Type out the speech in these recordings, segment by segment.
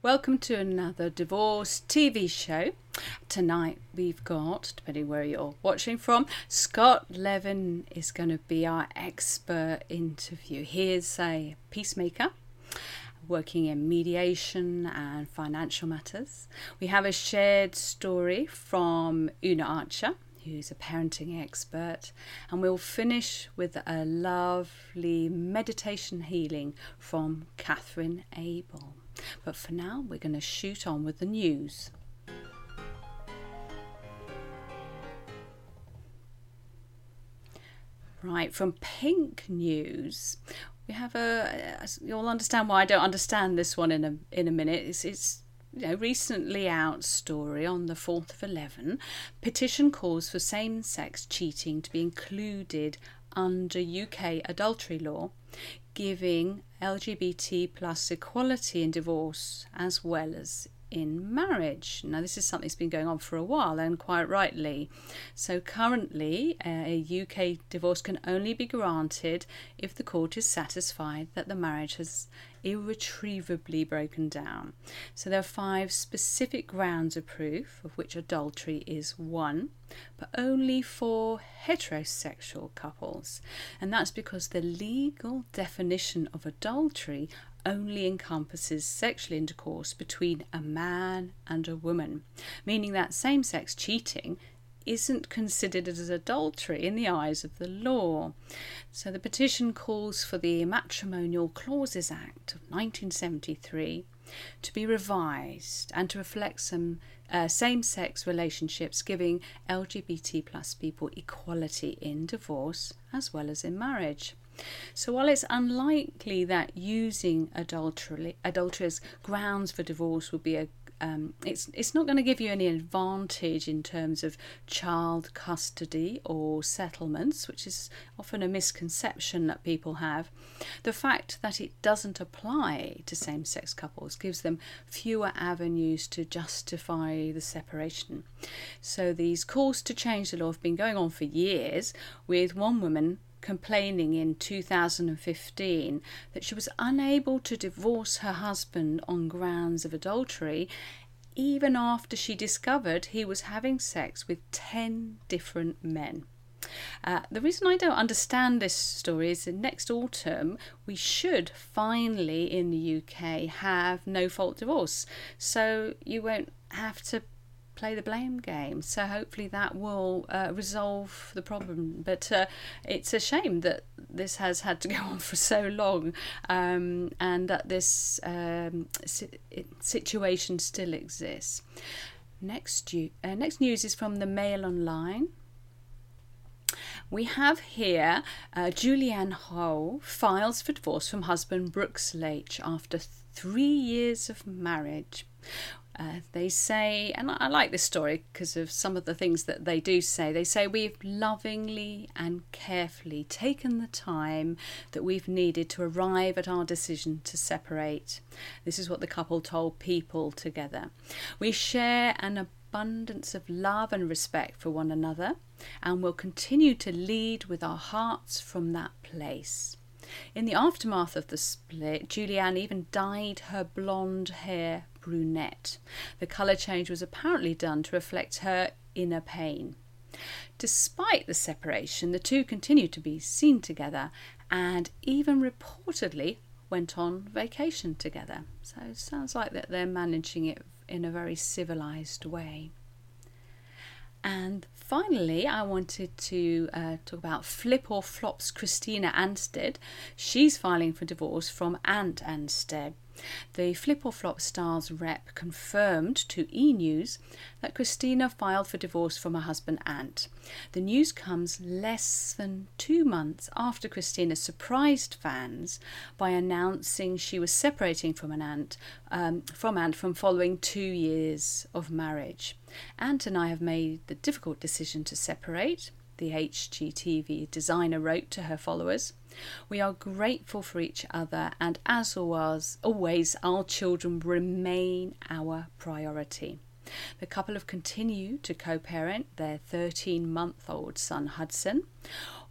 Welcome to another divorce TV show. Tonight we've got, depending where you're watching from, Scott Levin is going to be our expert interview. He is a peacemaker working in mediation and financial matters. We have a shared story from Una Archer, who's a parenting expert, and we'll finish with a lovely meditation healing from Catherine Abel. But for now, we're going to shoot on with the news. Right, from Pink News, we have a. You'll understand why I don't understand this one in a in a minute. It's, it's you know, recently out story on the 4th of 11. Petition calls for same sex cheating to be included under UK adultery law, giving LGBT plus equality in divorce as well as in marriage. Now, this is something that's been going on for a while and quite rightly. So, currently, uh, a UK divorce can only be granted if the court is satisfied that the marriage has irretrievably broken down. So there are five specific grounds of proof, of which adultery is one, but only for heterosexual couples. And that's because the legal definition of adultery only encompasses sexual intercourse between a man and a woman, meaning that same sex cheating isn't considered as adultery in the eyes of the law. So the petition calls for the Matrimonial Causes Act of 1973 to be revised and to reflect some uh, same sex relationships, giving LGBT plus people equality in divorce as well as in marriage. So while it's unlikely that using adultery, adultery as grounds for divorce would be a um, it's it's not going to give you any advantage in terms of child custody or settlements, which is often a misconception that people have. The fact that it doesn't apply to same sex couples gives them fewer avenues to justify the separation. So these calls to change the law have been going on for years, with one woman complaining in 2015 that she was unable to divorce her husband on grounds of adultery, even after she discovered he was having sex with 10 different men. Uh, the reason I don't understand this story is that next autumn we should finally in the UK have no fault divorce. So you won't have to play the blame game. So hopefully that will uh, resolve the problem. But uh, it's a shame that this has had to go on for so long um, and that this um, situation still exists. Next, uh, next news is from the Mail Online. We have here uh, Julianne Hough files for divorce from husband Brooks Laich after three years of marriage. Uh, they say, and I like this story because of some of the things that they do say. They say, We've lovingly and carefully taken the time that we've needed to arrive at our decision to separate. This is what the couple told People together. We share an abundance of love and respect for one another and will continue to lead with our hearts from that place. In the aftermath of the split, Julianne even dyed her blonde hair brunette. The colour change was apparently done to reflect her inner pain. Despite the separation, the two continued to be seen together and even reportedly went on vacation together. So it sounds like that they're managing it in a very civilized way. And finally, I wanted to uh, talk about Flip or Flop's Christina Anstead. She's filing for divorce from Ant Anstead. The Flip or Flop Stars rep confirmed to E News that Christina filed for divorce from her husband Ant. The news comes less than two months after Christina surprised fans by announcing she was separating from an Ant um, from Ant from following two years of marriage. Ant and I have made the difficult decision to separate the HGTV designer wrote to her followers. We are grateful for each other, and as always, always our children remain our priority. The couple have continued to co parent their 13 month old son Hudson,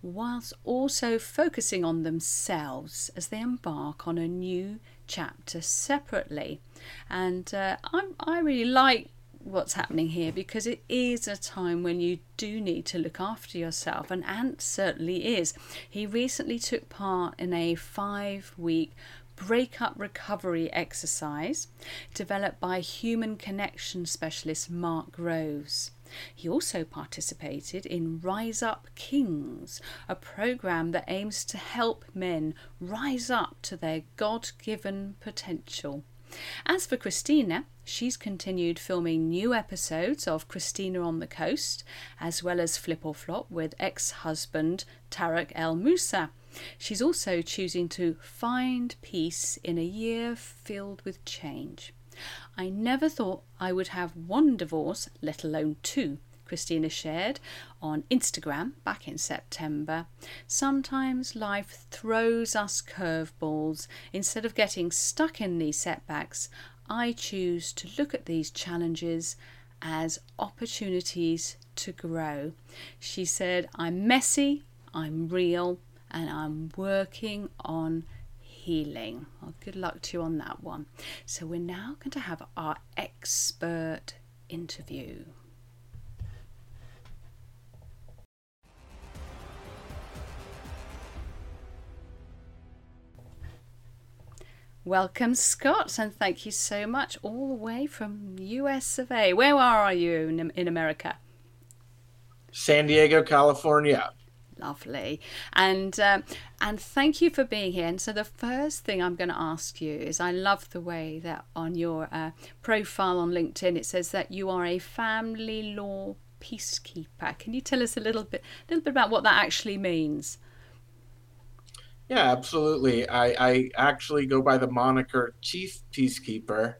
whilst also focusing on themselves as they embark on a new chapter separately. And uh, I, I really like what's happening here because it is a time when you do need to look after yourself, and Ant certainly is. He recently took part in a five week breakup recovery exercise developed by human connection specialist Mark Groves. He also participated in Rise Up Kings, a program that aims to help men rise up to their God given potential. As for Christina, she's continued filming new episodes of Christina on the Coast, as well as Flip or Flop with ex husband Tarek El Moussa. She's also choosing to find peace in a year filled with change. I never thought I would have one divorce, let alone two. Christina shared on Instagram back in September. Sometimes life throws us curveballs. Instead of getting stuck in these setbacks, I choose to look at these challenges as opportunities to grow. She said, I'm messy, I'm real, and I'm working on healing. Well, good luck to you on that one. So, we're now going to have our expert interview. Welcome, Scott, and thank you so much all the way from US of A. Where are you in, in America? San Diego, California. Lovely, and um, and thank you for being here. And so the first thing I'm going to ask you is, I love the way that on your uh, profile on LinkedIn it says that you are a family law peacekeeper. Can you tell us a little bit, a little bit about what that actually means? Yeah, absolutely. I, I actually go by the moniker Chief Peacekeeper.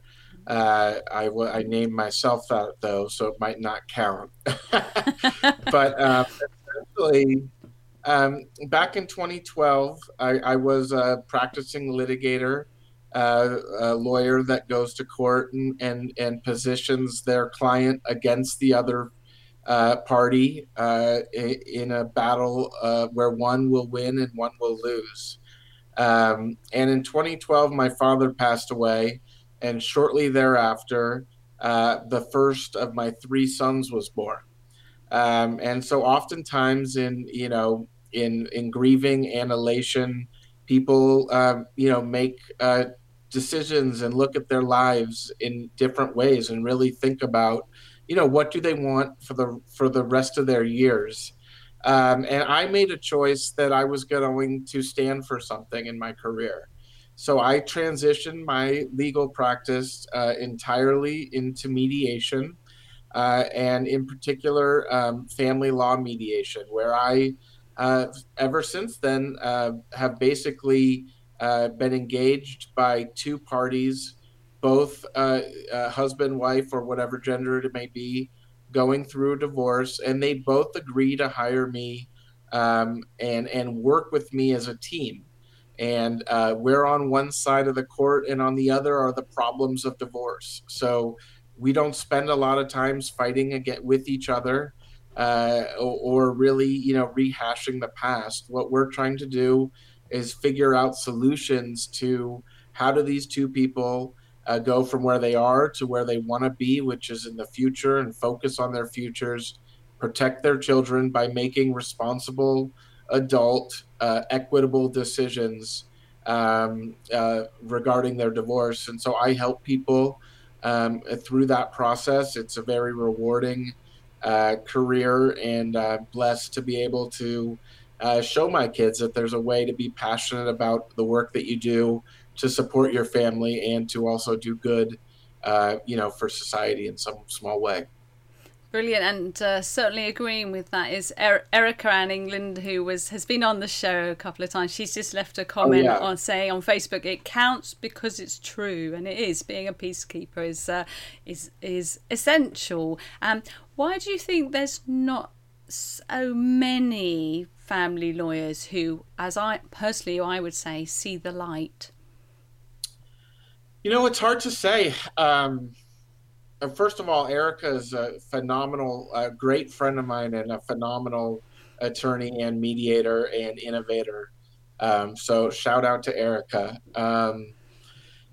Uh, I, w- I named myself that though, so it might not count. but um, essentially, um, back in 2012, I, I was a practicing litigator, uh, a lawyer that goes to court and, and, and positions their client against the other uh, party uh, in a battle uh, where one will win and one will lose. Um, and in 2012, my father passed away, and shortly thereafter, uh, the first of my three sons was born. Um, and so, oftentimes, in you know, in in grieving and elation, people um, you know make uh, decisions and look at their lives in different ways and really think about you know what do they want for the for the rest of their years? Um, and i made a choice that i was going to stand for something in my career. So i transitioned my legal practice uh, entirely into mediation uh, and in particular um, family law mediation where i uh, ever since then uh, have basically uh, been engaged by two parties both uh, uh, husband, wife, or whatever gender it may be, going through a divorce, and they both agree to hire me um, and and work with me as a team. And uh, we're on one side of the court, and on the other are the problems of divorce. So we don't spend a lot of times fighting again with each other. Uh, or, or, really, you know, rehashing the past. What we're trying to do is figure out solutions to how do these two people uh, go from where they are to where they want to be, which is in the future, and focus on their futures, protect their children by making responsible, adult, uh, equitable decisions um, uh, regarding their divorce. And so I help people um, through that process. It's a very rewarding uh, career and blessed to be able to. Uh, show my kids that there's a way to be passionate about the work that you do to support your family and to also do good, uh, you know, for society in some small way. Brilliant, and uh, certainly agreeing with that is er- Erica Ann England, who was has been on the show a couple of times. She's just left a comment oh, yeah. on saying on Facebook, "It counts because it's true," and it is. Being a peacekeeper is uh, is is essential. Um, why do you think there's not so many family lawyers who, as I personally, I would say, see the light? You know, it's hard to say. Um, uh, first of all, Erica is a phenomenal, a great friend of mine, and a phenomenal attorney and mediator and innovator. Um, so shout out to Erica. Um,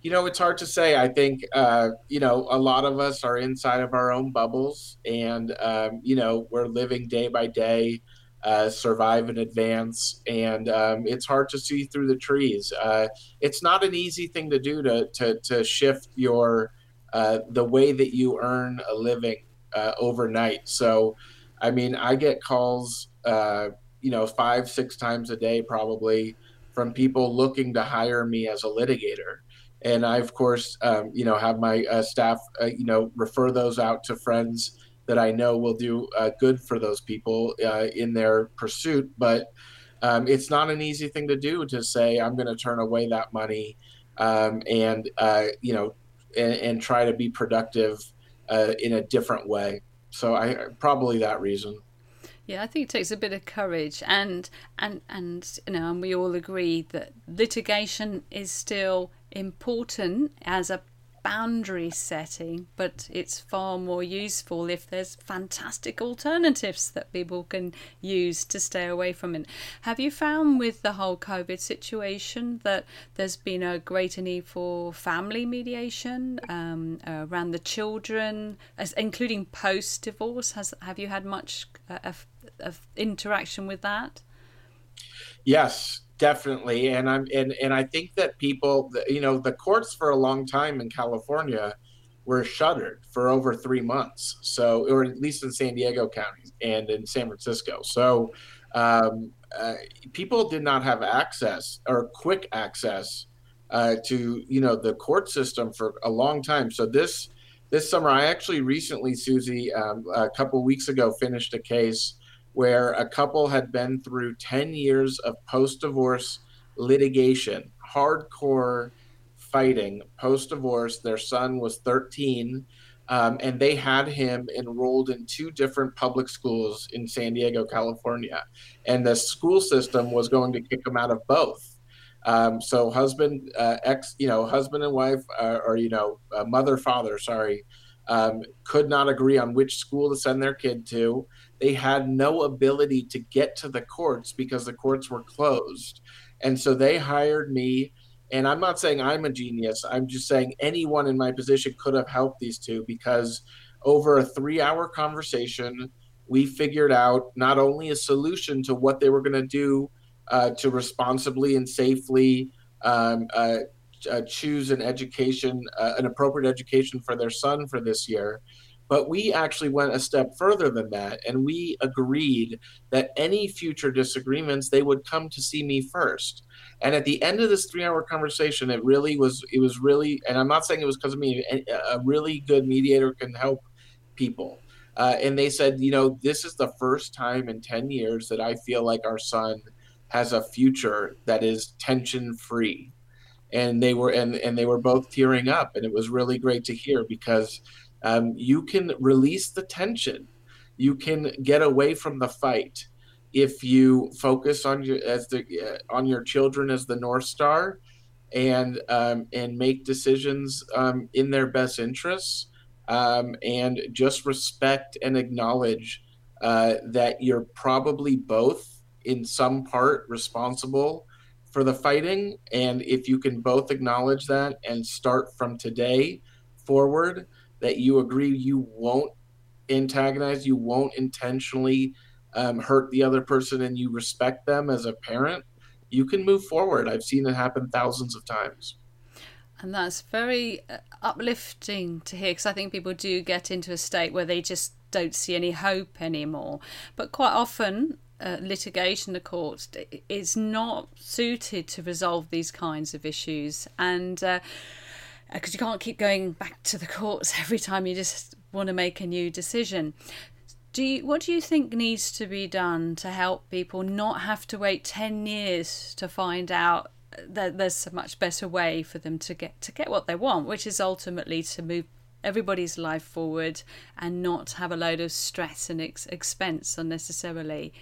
You know, it's hard to say. I think, uh, you know, a lot of us are inside of our own bubbles and, um, you know, we're living day by day, uh, survive in advance. And um, it's hard to see through the trees. Uh, it's not an easy thing to do to, to, to shift your, uh, the way that you earn a living uh, overnight. So, I mean, I get calls, uh, you know, five, six times a day probably from people looking to hire me as a litigator and I, of course, um, you know, have my uh, staff, you know, refer those out to friends that I know will do uh, good for those people uh, in their pursuit. But um, it's not an easy thing to do to say I'm going to turn away that money um, and uh, you know, and, and, try to be productive uh, in a different way. So I probably that reason. Yeah, I think it takes a bit of courage, and and and you know, and we all agree that litigation is still important as a boundary setting, but it's far more useful if there's fantastic alternatives that people can use to stay away from it. Have you found with the whole COVID situation that there's been a greater need for family mediation um, around the children, as, including post divorce? Has have you had much uh, of, of interaction with that? Yes, definitely and i'm and and i think that people you know the courts for a long time in california were shuttered for over three months so or at least in san diego county and in san francisco. So um, uh, people did not have access or quick access uh, to you know the court system for a long time. So this this summer i actually recently susie um, a couple weeks ago finished a case where a couple had been through 10 years of post divorce litigation, hardcore fighting post divorce. Their son was 13, um, and they had him enrolled in two different public schools in San Diego, California. And the school system was going to kick him out of both. Um, so husband, uh, ex, you know, husband and wife, uh, or you know, uh, mother, father, sorry, um, could not agree on which school to send their kid to they had no ability to get to the courts because the courts were closed. And so they hired me. And I'm not saying I'm a genius. I'm just saying anyone in my position could have helped these two because over a three hour conversation, we figured out not only a solution to what they were going to do uh, to responsibly and safely um, uh, uh, choose an education, uh, an appropriate education for their son for this year, but we actually went a step further than that, and we agreed that any future disagreements they would come to see me first. And at the end of this three-hour conversation, it really was. It was really, and I'm not saying it was because of me. A really good mediator can help people. Uh, and they said, you know, this is the first time in 10 years that I feel like our son has a future that is tension free. And they were and, and they were both tearing up and it was really great to hear because um, you can release the tension. You can get away from the fight if you focus on your as the uh, on your children as the north star, and um, and make decisions um, in their best interests, um, and just respect and acknowledge uh, that you're probably both in some part responsible for the fighting, and if you can both acknowledge that and start from today forward that you agree you won't antagonize, you won't intentionally um, hurt the other person, and you respect them as a parent, you can move forward. I've seen it happen thousands of times. And that's very uh, uplifting to hear because I think people do get into a state where they just don't see any hope anymore. But quite often, uh, litigation, the court is not suited to resolve these kinds of issues. And uh, because uh, you can't keep going back to the courts every time you just want to make a new decision. Do you, what do you think needs to be done to help people not have to wait 10 years to find out that there's a much better way for them to get to get what they want, which is ultimately to move everybody's life forward and not have a load of stress and ex- expense unnecessarily?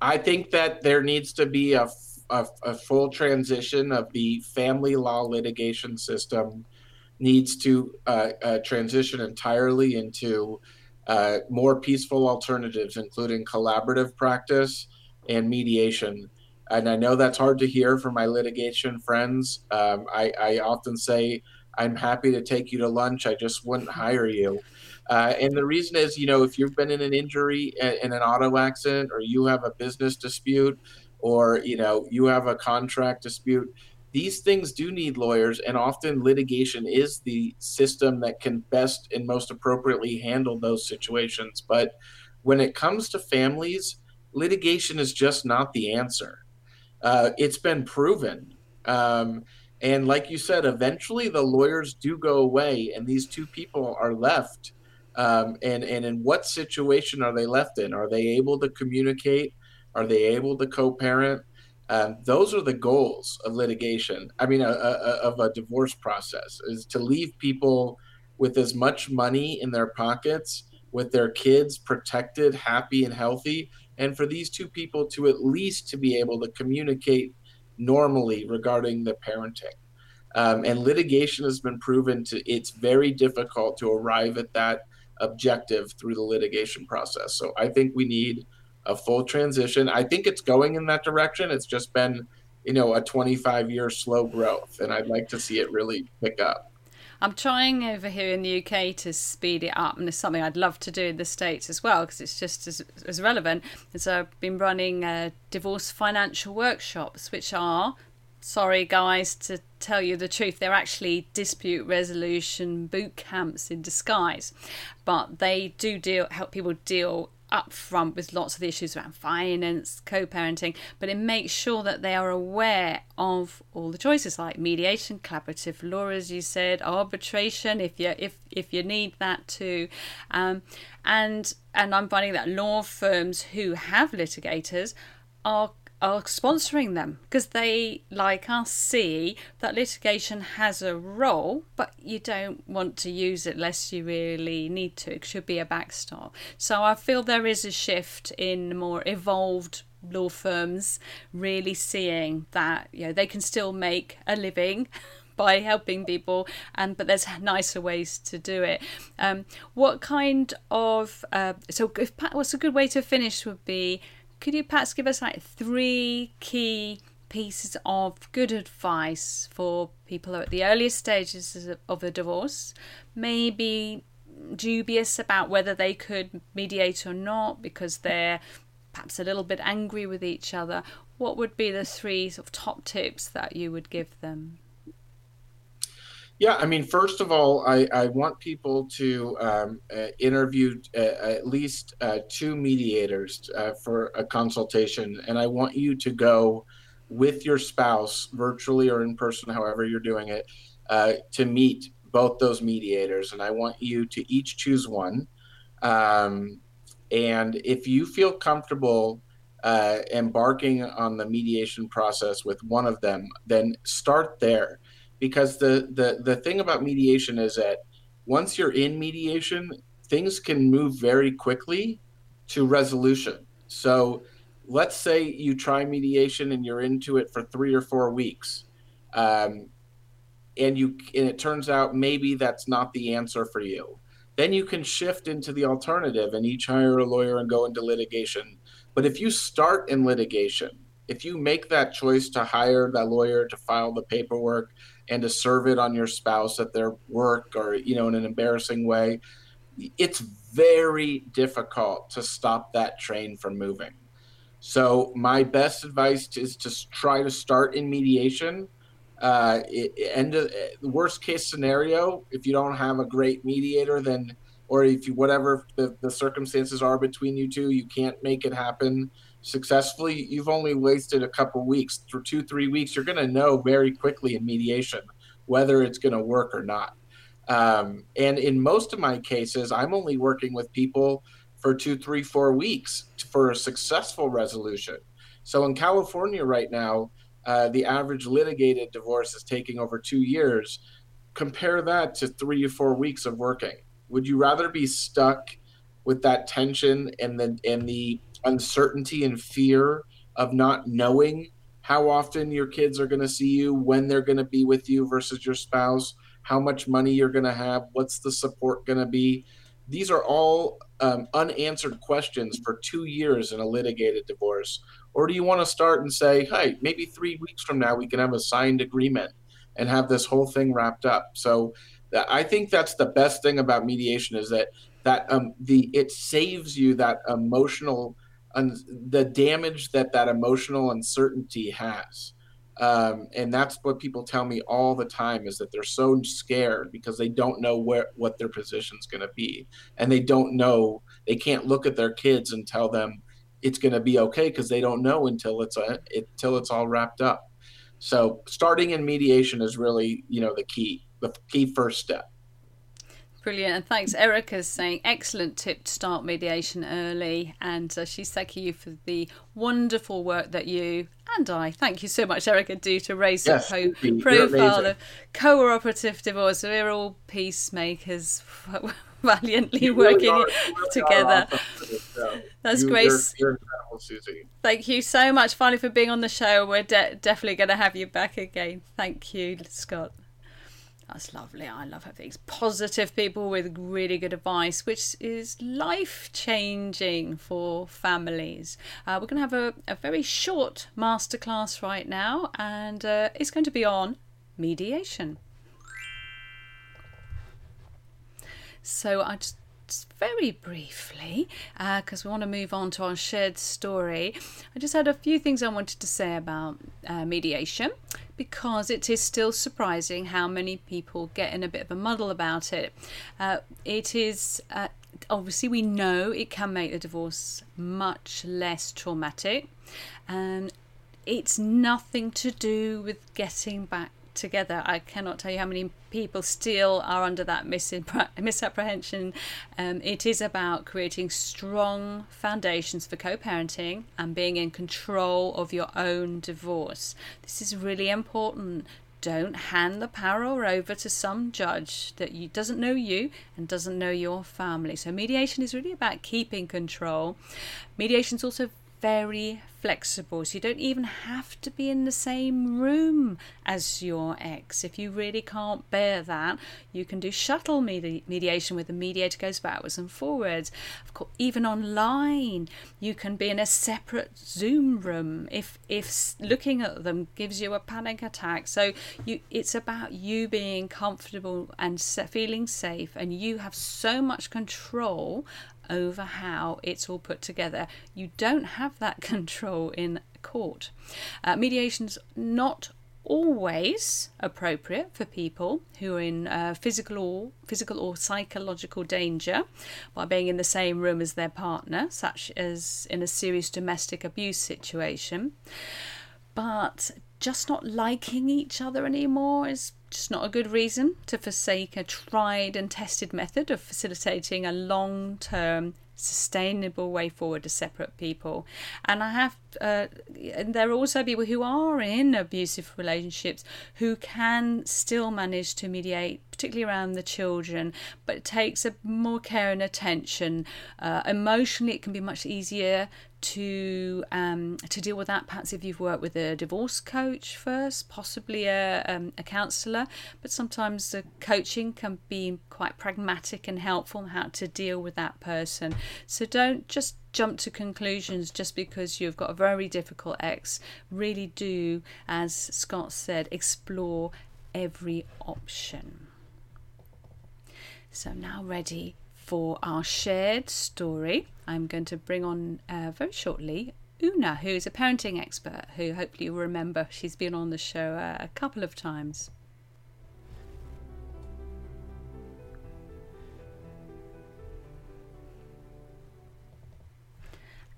I think that there needs to be a a, a full transition of the family law litigation system needs to uh, uh, transition entirely into uh, more peaceful alternatives, including collaborative practice and mediation. And I know that's hard to hear from my litigation friends. Um, I, I often say, I'm happy to take you to lunch. I just wouldn't hire you. Uh, and the reason is, you know, if you've been in an injury in an auto accident or you have a business dispute or, you know, you have a contract dispute, these things do need lawyers. And often litigation is the system that can best and most appropriately handle those situations. But when it comes to families, litigation is just not the answer. Uh, it's been proven. Um, and like you said, eventually the lawyers do go away, and these two people are left um, and and in what situation are they left in? Are they able to communicate? Are they able to co-parent? Um, those are the goals of litigation. I mean, a, a, of a divorce process is to leave people with as much money in their pockets, with their kids protected, happy, and healthy, and for these two people to at least to be able to communicate normally regarding the parenting. Um, and litigation has been proven to it's very difficult to arrive at that objective through the litigation process. So I think we need a full transition. I think it's going in that direction. It's just been, you know, a 25 year slow growth, and I'd like to see it really pick up. I'm trying over here in the UK to speed it up, and it's something I'd love to do in the States as well because it's just as, as relevant. And so I've been running uh, divorce financial workshops, which are sorry guys to tell you the truth they're actually dispute resolution boot camps in disguise. But they do deal help people deal up front with lots of the issues around finance co-parenting but it makes sure that they are aware of all the choices like mediation collaborative law as you said arbitration if you if if you need that too. Um, and and i'm finding that law firms who have litigators are are sponsoring them because they, like us, see that litigation has a role, but you don't want to use it unless you really need to. It should be a backstop. So I feel there is a shift in more evolved law firms really seeing that you know they can still make a living by helping people and but there's nicer ways to do it um, what kind of uh, so if what's a good way to finish would be could you perhaps give us like three key pieces of good advice for people who are at the earliest stages of a divorce, maybe dubious about whether they could mediate or not because they're perhaps a little bit angry with each other? What would be the three sort of top tips that you would give them? Yeah, I mean, first of all, I, I want people to um, uh, interview uh, at least uh, two mediators uh, for a consultation, and I want you to go with your spouse, virtually or in person, however you're doing it, uh, to meet both those mediators. And I want you to each choose one. Um, and if you feel comfortable uh, embarking on the mediation process with one of them, then start there because the the the thing about mediation is that once you're in mediation, things can move very quickly to resolution. So let's say you try mediation and you're into it for three or four weeks. Um, and you and it turns out maybe that's not the answer for you then you can shift into the alternative and each hire a lawyer and go into litigation but if you start in litigation if you make that choice to hire that lawyer to file the paperwork and to serve it on your spouse at their work or you know in an embarrassing way it's very difficult to stop that train from moving. So my best advice is to try to start in mediation. Uh, end of, worst case scenario if you don't have a great mediator then or if you whatever the, the circumstances are between you two you can't make it happen successfully, you've only wasted a couple weeks. For two, three weeks, you're going to know very quickly in mediation whether it's going to work or not. Um, and in most of my cases, I'm only working with people for two, three, four weeks for a successful resolution. So in California right now, uh, the average litigated divorce is taking over two years. Compare that to three or four weeks of working. Would you rather be stuck with that tension and the and the uncertainty and fear of not knowing how often your kids are going to see you, when they're going to be with you versus your spouse, how much money you're going to have, what's the support going to be. These are all um, unanswered questions for two years in a litigated divorce Or do you want to start and say, hey, maybe three weeks from now we can have a signed agreement and have this whole thing wrapped up? So I think that's the best thing about mediation is that that um, the it saves you that emotional and the damage that that emotional uncertainty has. Um, and that's what people tell me all the time is that they're so scared because they don't know where what their position is going to be. And they don't know they can't look at their kids and tell them it's going to be okay because they don't know until it's a it, until it's all wrapped up. So starting in mediation is really you know the key the key first step Brilliant. And thanks. Erica's saying excellent tip to start mediation early. And uh, she's thanking you for the wonderful work that you and I, thank you so much, Erica, do to raise yes, the pro- profile of cooperative divorce. We're all peacemakers. valiantly you working really together. That's you, great. You're, you're Thank you so much, finally, for being on the show. We're de- definitely going to have you back again. Thank you, Scott. That's lovely. I love having positive people with really good advice, which is life changing for families. Uh, we're going to have a, a very short masterclass right now, and uh, it's going to be on mediation. So I just very briefly, because uh, we want to move on to our shared story, I just had a few things I wanted to say about uh, mediation because it is still surprising how many people get in a bit of a muddle about it. Uh, it is. Uh, obviously, we know it can make the divorce much less traumatic, and it's nothing to do with getting back together. I cannot tell you how many people still are under that misapprehension. Um, it is about creating strong foundations for co parenting and being in control of your own divorce. This is really important. Don't hand the power over to some judge that you, doesn't know you and doesn't know your family. So, mediation is really about keeping control. Mediation is also very flexible. So you don't even have to be in the same room as your ex. If you really can't bear that, you can do shuttle medi- mediation where the mediator goes backwards and forwards. Of course, even online, you can be in a separate Zoom room if if looking at them gives you a panic attack. So you, it's about you being comfortable and feeling safe, and you have so much control over how it's all put together. You don't have that control in court. Uh, mediation's not always appropriate for people who are in uh, physical or physical or psychological danger by being in the same room as their partner, such as in a serious domestic abuse situation. But just not liking each other anymore is just not a good reason to forsake a tried and tested method of facilitating a long term sustainable way forward to separate people. And I have, uh, and there are also people who are in abusive relationships who can still manage to mediate, particularly around the children, but it takes a more care and attention. Uh, emotionally, it can be much easier to um, to deal with that. Perhaps if you've worked with a divorce coach first, possibly a, um, a counsellor, but sometimes the coaching can be quite pragmatic and helpful on how to deal with that person. So don't just jump to conclusions just because you've got a very difficult ex. Really do, as Scott said, explore every option. So now ready for our shared story. I'm going to bring on uh, very shortly Una, who is a parenting expert, who hopefully you'll remember. She's been on the show uh, a couple of times.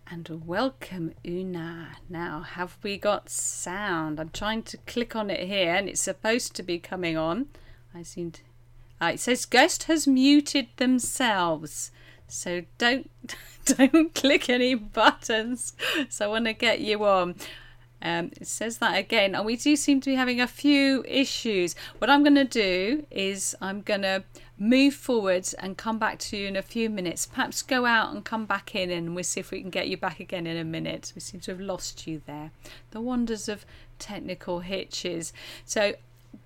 And welcome, Una. Now, have we got sound? I'm trying to click on it here and it's supposed to be coming on. I seem to uh, it says guest has muted themselves. So don't don't click any buttons. So I want to get you on. Um, it says that again, and we do seem to be having a few issues. What I'm going to do is I'm going to move forwards and come back to you in a few minutes. Perhaps go out and come back in, and we'll see if we can get you back again in a minute. We seem to have lost you there. The wonders of technical hitches. So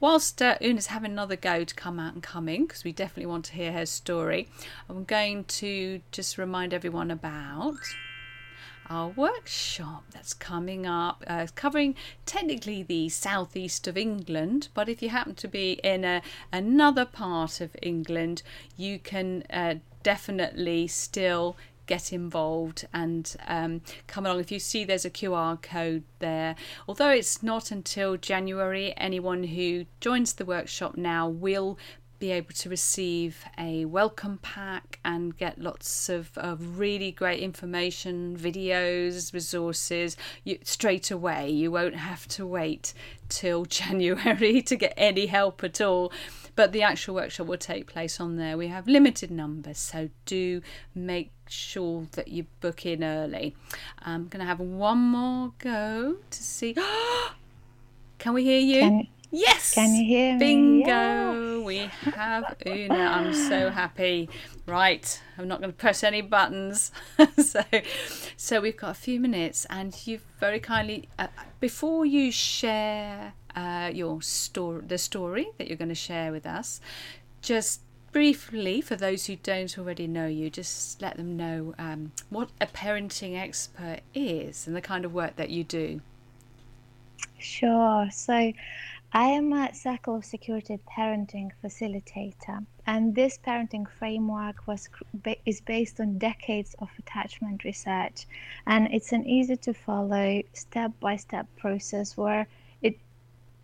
whilst uh, Una's having another go to come out and come in, because we definitely want to hear her story, I'm going to just remind everyone about our workshop that's coming up, uh, covering technically the southeast of England. But if you happen to be in a, another part of England, you can uh, definitely still get involved and um, come along. If you see there's a QR code there, although it's not until January, anyone who joins the workshop now will be able to receive a welcome pack and get lots of, of really great information, videos, resources you, straight away. You won't have to wait till January to get any help at all but the actual workshop will take place on there. We have limited numbers, so do make sure that you book in early. I'm going to have one more go to see. Can we hear you? Can, yes. Can you hear me? Bingo. Yeah. We have Una. I'm so happy. Right. I'm not going to press any buttons. so, so we've got a few minutes, and you've very kindly uh, before you share uh, your story, the story that you're going to share with us. Just briefly, for those who don't already know you, just let them know um, what a parenting expert is and the kind of work that you do. Sure. So, I am a Circle of Security parenting facilitator, and this parenting framework was is based on decades of attachment research, and it's an easy to follow step by step process where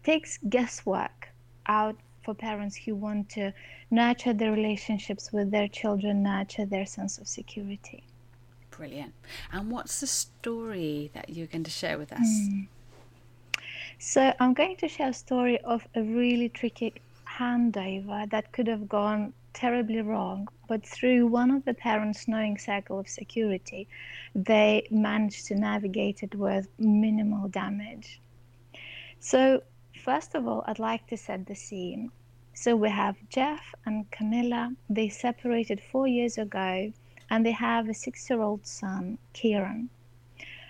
takes guesswork out for parents who want to nurture their relationships with their children, nurture their sense of security. Brilliant. And what's the story that you're going to share with us? Mm. So, I'm going to share a story of a really tricky handover that could have gone terribly wrong, but through one of the parents knowing circle of security, they managed to navigate it with minimal damage. So, First of all, I'd like to set the scene. So we have Jeff and Camilla. They separated four years ago and they have a six year old son, Kieran.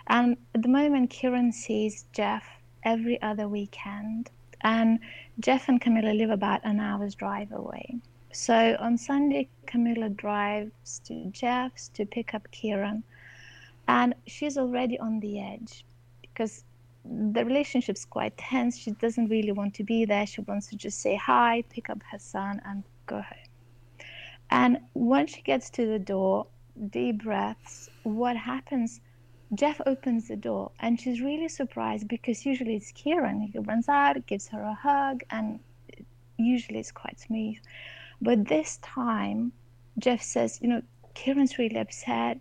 And at the moment, Kieran sees Jeff every other weekend. And Jeff and Camilla live about an hour's drive away. So on Sunday, Camilla drives to Jeff's to pick up Kieran. And she's already on the edge because the relationship's quite tense. She doesn't really want to be there. She wants to just say hi, pick up her son, and go home. And when she gets to the door, deep breaths, what happens? Jeff opens the door and she's really surprised because usually it's Kieran. He runs out, gives her a hug, and usually it's quite smooth. But this time, Jeff says, You know, Kieran's really upset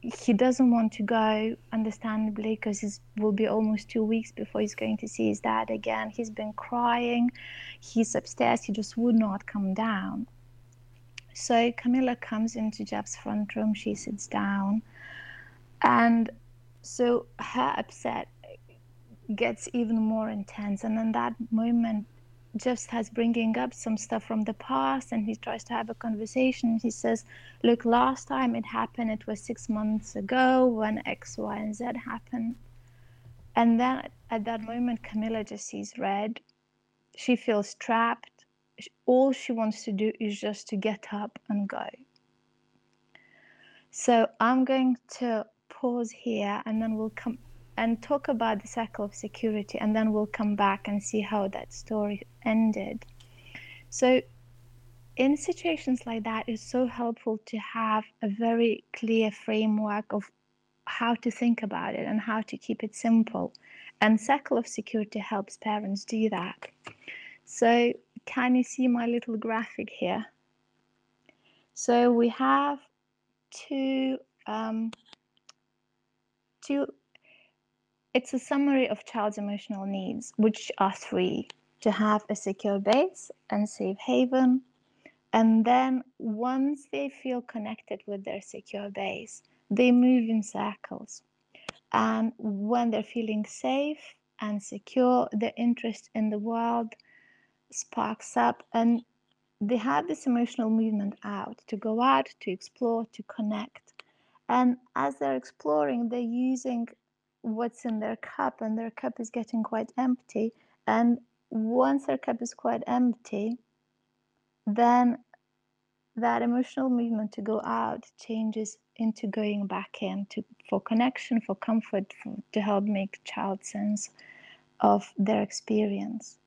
he doesn't want to go, understandably, because it will be almost two weeks before he's going to see his dad again. He's been crying. He's upstairs. He just would not come down. So Camilla comes into Jeff's front room. She sits down. And so her upset gets even more intense. And in that moment, Jeff starts bringing up some stuff from the past and he tries to have a conversation. He says, Look, last time it happened, it was six months ago when X, Y, and Z happened. And then at that moment, Camilla just sees red. She feels trapped. All she wants to do is just to get up and go. So I'm going to pause here and then we'll come and talk about the circle of security, and then we'll come back and see how that story ended. So, in situations like that, it's so helpful to have a very clear framework of how to think about it and how to keep it simple. And circle of security helps parents do that. So, can you see my little graphic here? So we have two um, two it's a summary of child's emotional needs, which are three to have a secure base and safe haven. And then once they feel connected with their secure base, they move in circles. And when they're feeling safe and secure, their interest in the world sparks up and they have this emotional movement out to go out, to explore, to connect. And as they're exploring, they're using what's in their cup and their cup is getting quite empty and once their cup is quite empty then that emotional movement to go out changes into going back in to for connection, for comfort, for, to help make child sense of their experience.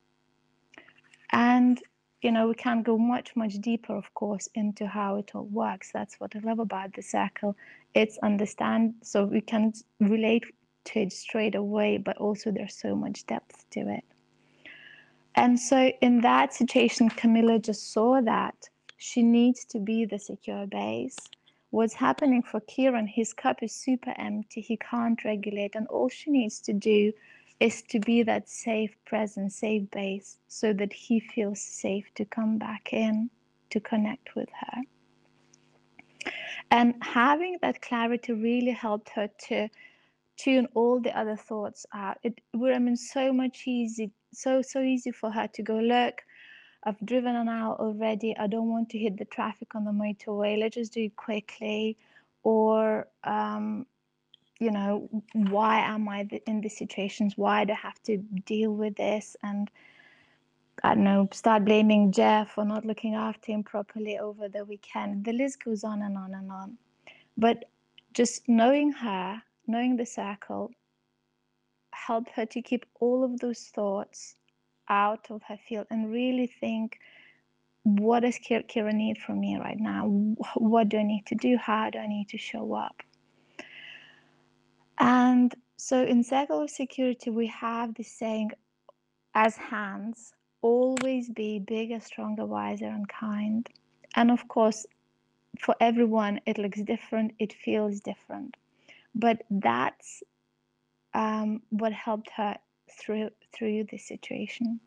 And you know, we can go much, much deeper, of course, into how it all works. That's what I love about the circle. It's understand, so we can relate to it straight away, but also there's so much depth to it. And so, in that situation, Camilla just saw that she needs to be the secure base. What's happening for Kieran, his cup is super empty, he can't regulate, and all she needs to do is to be that safe presence, safe base, so that he feels safe to come back in to connect with her. And having that clarity really helped her to tune all the other thoughts out. It would have been so much easy, so so easy for her to go, look, I've driven an hour already. I don't want to hit the traffic on the motorway. Let's just do it quickly. Or um, you know, why am I in these situations? Why do I have to deal with this? And I don't know, start blaming Jeff for not looking after him properly over the weekend. The list goes on and on and on. But just knowing her, knowing the circle, helped her to keep all of those thoughts out of her field and really think what does Kieran need from me right now? What do I need to do? How do I need to show up? And so in circle of security, we have this saying as hands, always be bigger, stronger, wiser, and kind. And of course, for everyone, it looks different, it feels different. But that's um, what helped her through through this situation.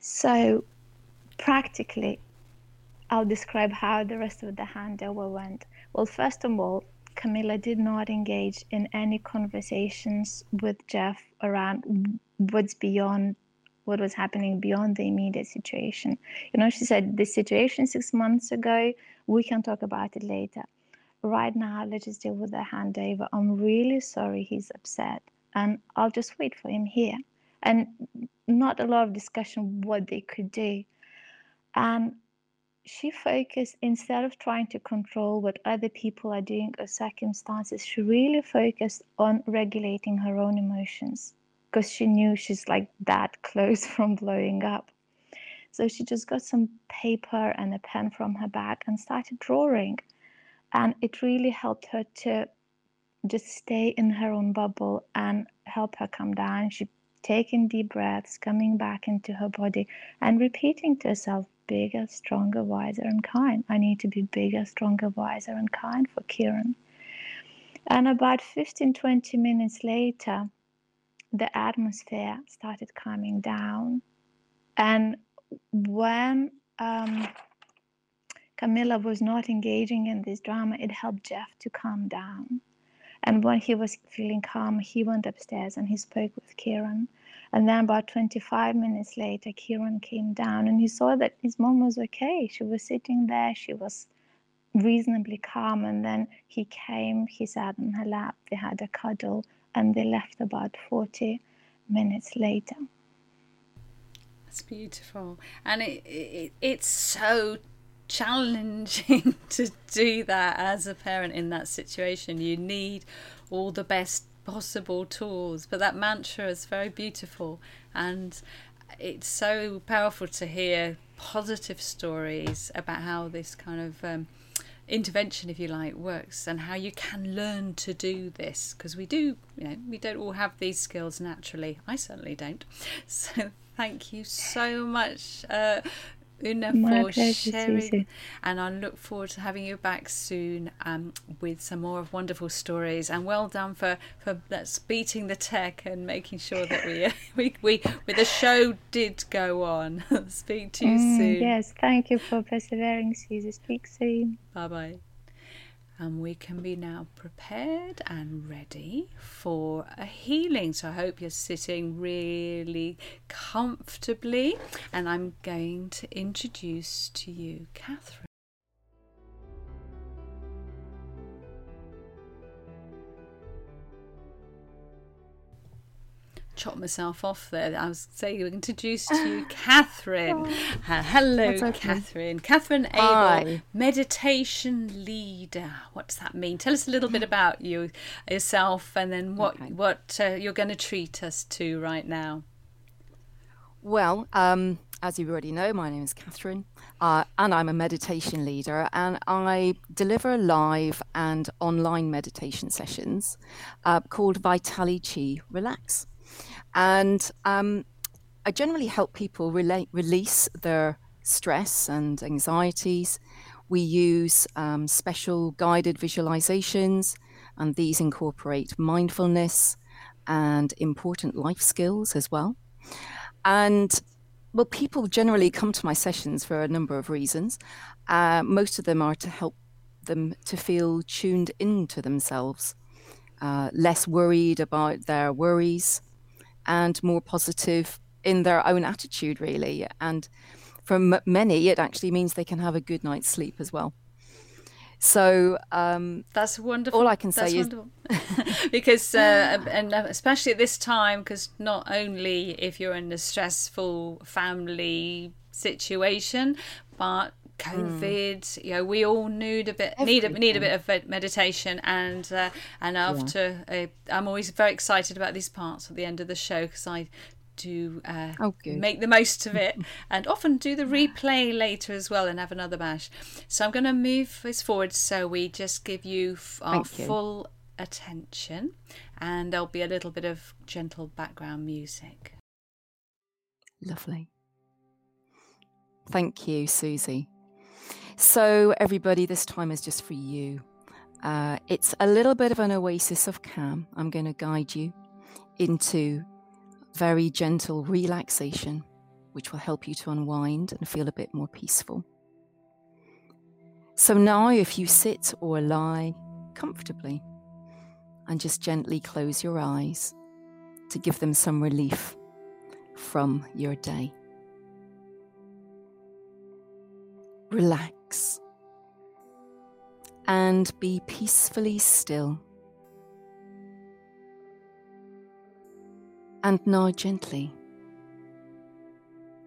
So, practically, I'll describe how the rest of the handover went. Well, first of all, Camilla did not engage in any conversations with Jeff around what's beyond what was happening beyond the immediate situation. You know, she said, the situation six months ago, we can talk about it later. Right now, let's just deal with the handover. I'm really sorry he's upset, and I'll just wait for him here. And not a lot of discussion what they could do. And she focused instead of trying to control what other people are doing or circumstances she really focused on regulating her own emotions because she knew she's like that close from blowing up so she just got some paper and a pen from her bag and started drawing and it really helped her to just stay in her own bubble and help her come down she taking deep breaths coming back into her body and repeating to herself bigger, stronger, wiser, and kind. I need to be bigger, stronger, wiser, and kind for Kieran. And about 15 20 minutes later, the atmosphere started calming down. And when um, Camilla was not engaging in this drama, it helped Jeff to calm down. And when he was feeling calm, he went upstairs and he spoke with Kieran. And then about 25 minutes later, Kieran came down and he saw that his mom was okay. She was sitting there, she was reasonably calm. And then he came, he sat on her lap, they had a cuddle, and they left about 40 minutes later. That's beautiful. And it, it it's so challenging to do that as a parent in that situation. You need all the best possible tools, but that mantra is very beautiful and it's so powerful to hear positive stories about how this kind of um, intervention, if you like, works and how you can learn to do this because we do, you know, we don't all have these skills naturally. I certainly don't. So thank you so much uh, Una for sharing. And I look forward to having you back soon um, with some more of wonderful stories. And well done for for that's beating the tech and making sure that we we we with the show did go on. Speak to you mm, soon. Yes, thank you for persevering, Susie. Speak soon. Bye bye and we can be now prepared and ready for a healing. So I hope you're sitting really comfortably, and I'm going to introduce to you Catherine. Chop myself off there. I was saying you introduced to you, Catherine. Uh, hello, okay. Catherine. Catherine Abel, Hi. meditation leader. What does that mean? Tell us a little bit about you yourself, and then what Okay. what uh, you're going to treat us to right now. Well, um, as you already know, my name is Catherine, uh, and I'm a meditation leader, and I deliver live and online meditation sessions uh, called Vitali Chi Relax. And um, I generally help people relate, release their stress and anxieties. We use um, special guided visualizations, and these incorporate mindfulness and important life skills as well. And well, people generally come to my sessions for a number of reasons. Uh, most of them are to help them to feel tuned into themselves, uh, less worried about their worries, and more positive in their own attitude, really. And for m- many, it actually means they can have a good night's sleep as well. So, um, That's wonderful. All I can That's say is- wonderful. because uh, and uh, especially at this time, because not only if you're in a stressful family situation, but COVID, you know, we all need a bit need a need a bit of meditation, and uh, and after uh, I'm always very excited about these parts at the end of the show because I do uh, Oh, make the most of it and often do the replay later as well and have another bash. So I'm going to move this forward so we just give you our Thank you. full attention and there'll be a little bit of gentle background music. Lovely. Thank you, Susie. So, everybody, this time is just for you. Uh, it's a little bit of an oasis of calm. I'm going to guide you into very gentle relaxation, which will help you to unwind and feel a bit more peaceful. So, now if you sit or lie comfortably and just gently close your eyes to give them some relief from your day. Relax. And be peacefully still. And now, gently.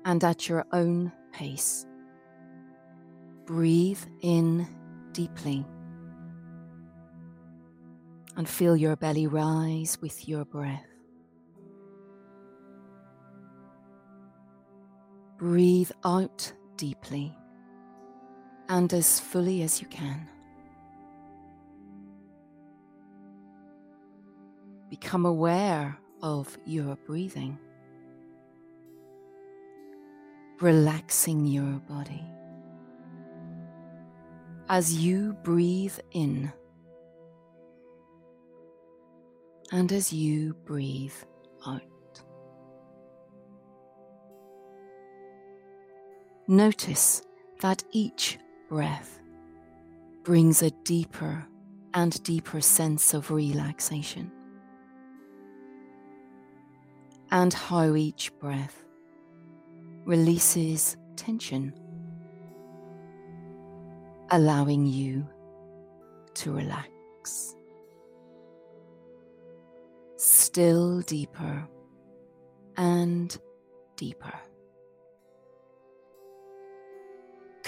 And at your own pace, breathe in deeply. And feel your belly rise with your breath. Breathe out deeply and as fully as you can. Become aware of your breathing, relaxing your body. As you breathe in and as you breathe out. Notice that each breath brings a deeper and deeper sense of relaxation, and how each breath releases tension, allowing you to relax. Still deeper and deeper.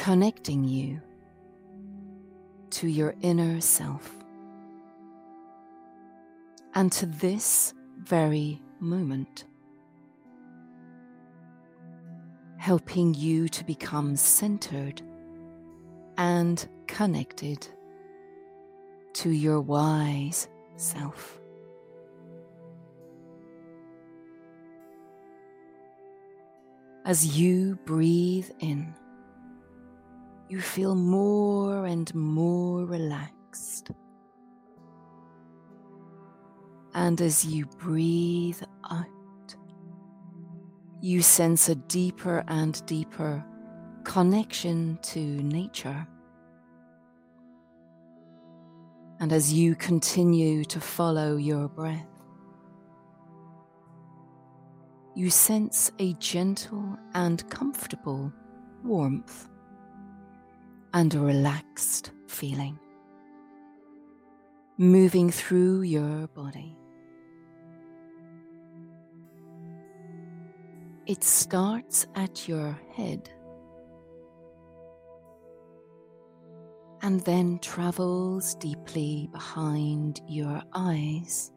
Connecting you to your inner self and to this very moment, helping you to become centered and connected to your wise self. As you breathe in, you feel more and more relaxed. And as you breathe out, you sense a deeper and deeper connection to nature. And as you continue to follow your breath, you sense a gentle and comfortable warmth and a relaxed feeling moving through your body. it starts at your head and then travels deeply behind your eyes.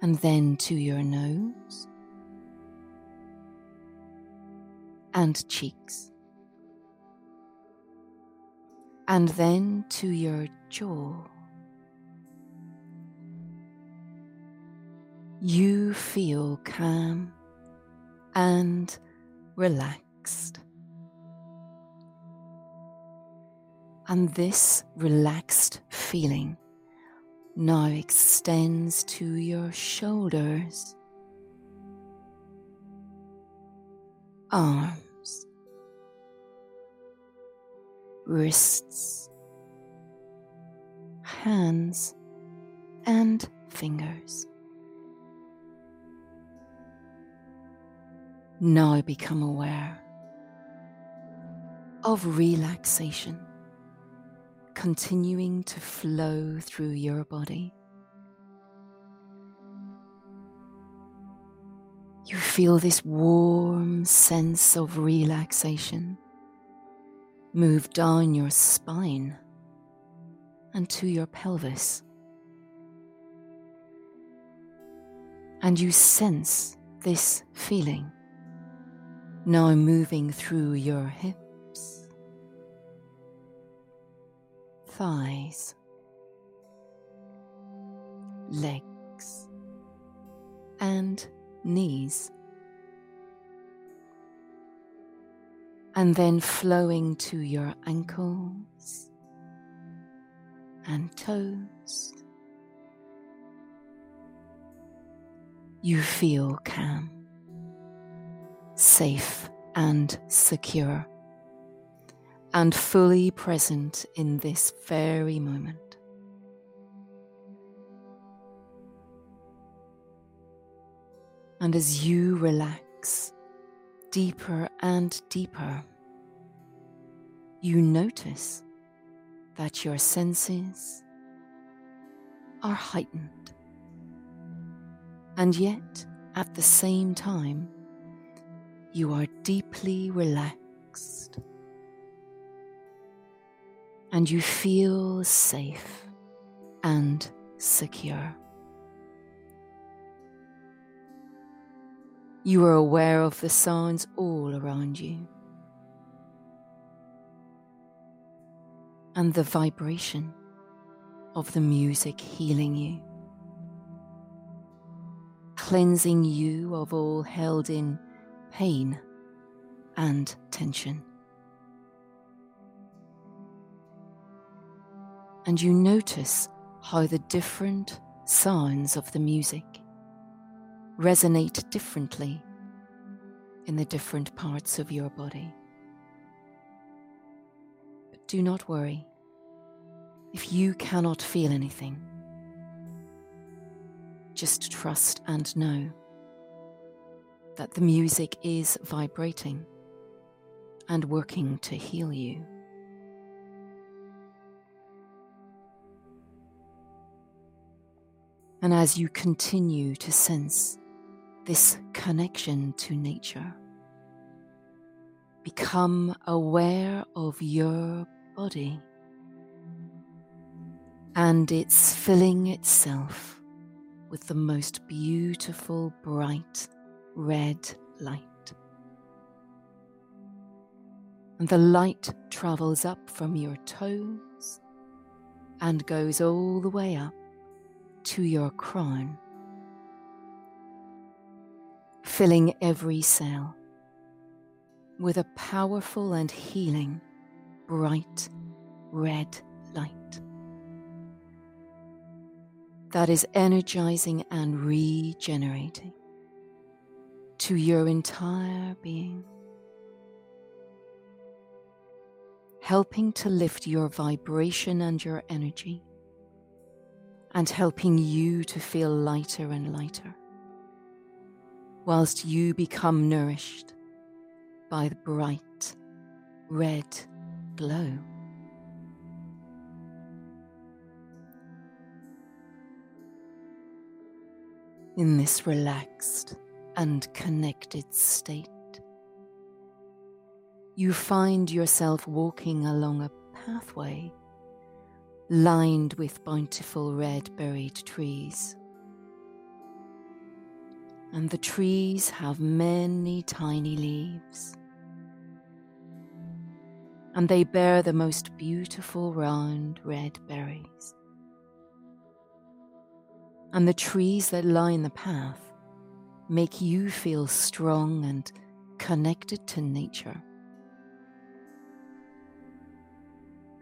And then to your nose and cheeks. And then to your jaw. You feel calm and relaxed. And this relaxed feeling now extends to your shoulders, arms, wrists, hands, and fingers. Now become aware of relaxation continuing to flow through your body. You feel this warm sense of relaxation move down your spine and to your pelvis. And you sense this feeling now moving through your hips thighs, legs, and knees. And then flowing to your ankles and toes. You feel calm, safe, and secure and fully present in this very moment. And as you relax deeper and deeper, you notice that your senses are heightened. And yet, at the same time, you are deeply relaxed and you feel safe and secure. You are aware of the sounds all around you and the vibration of the music healing you, cleansing you of all held in pain and tension. and you notice how the different sounds of the music resonate differently in the different parts of your body. But do not worry if you cannot feel anything. Just trust and know that the music is vibrating and working to heal you. And as you continue to sense this connection to nature, become aware of your body and it's filling itself with the most beautiful bright red light. And the light travels up from your toes and goes all the way up to your crown, filling every cell with a powerful and healing bright red light that is energizing and regenerating to your entire being, helping to lift your vibration and your energy and helping you to feel lighter and lighter, whilst you become nourished by the bright red glow. in this relaxed and connected state, you find yourself walking along a pathway lined with bountiful red berried trees. And the trees have many tiny leaves. And they bear the most beautiful round red berries. And the trees that line the path make you feel strong and connected to nature.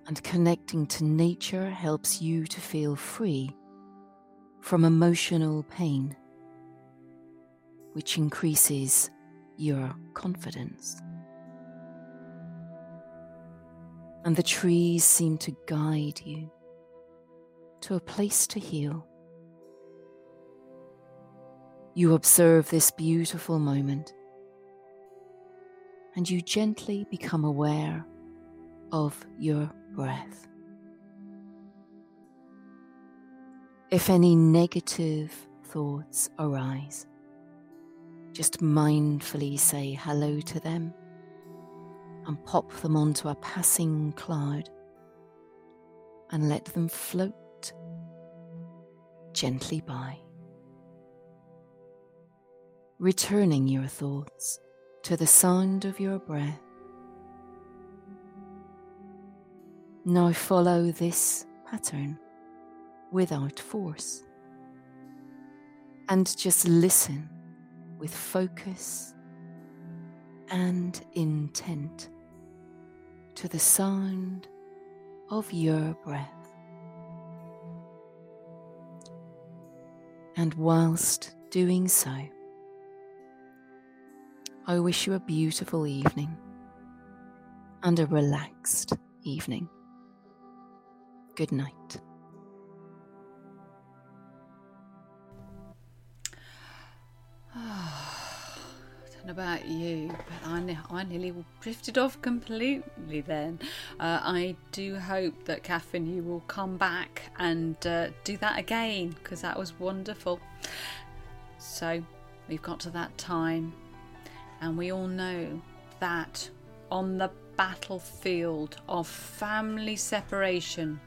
And connecting to nature helps you to feel free from emotional pain, which increases your confidence. And the trees seem to guide you to a place to heal. You observe this beautiful moment and you gently become aware of your breath. If any negative thoughts arise, just mindfully say hello to them and pop them onto a passing cloud and let them float gently by. Returning your thoughts to the sound of your breath Now follow this pattern without force and just listen with focus and intent to the sound of your breath. And whilst doing so, I wish you a beautiful evening and a relaxed evening good night. About you, but I, I nearly drifted off completely then. Uh, I do hope that Catherine, you will come back and uh, do that again because that was wonderful. So we've got to that time, and we all know that on the battlefield of family separation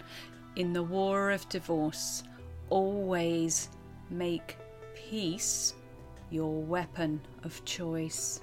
in the war of divorce, always make peace your weapon of choice.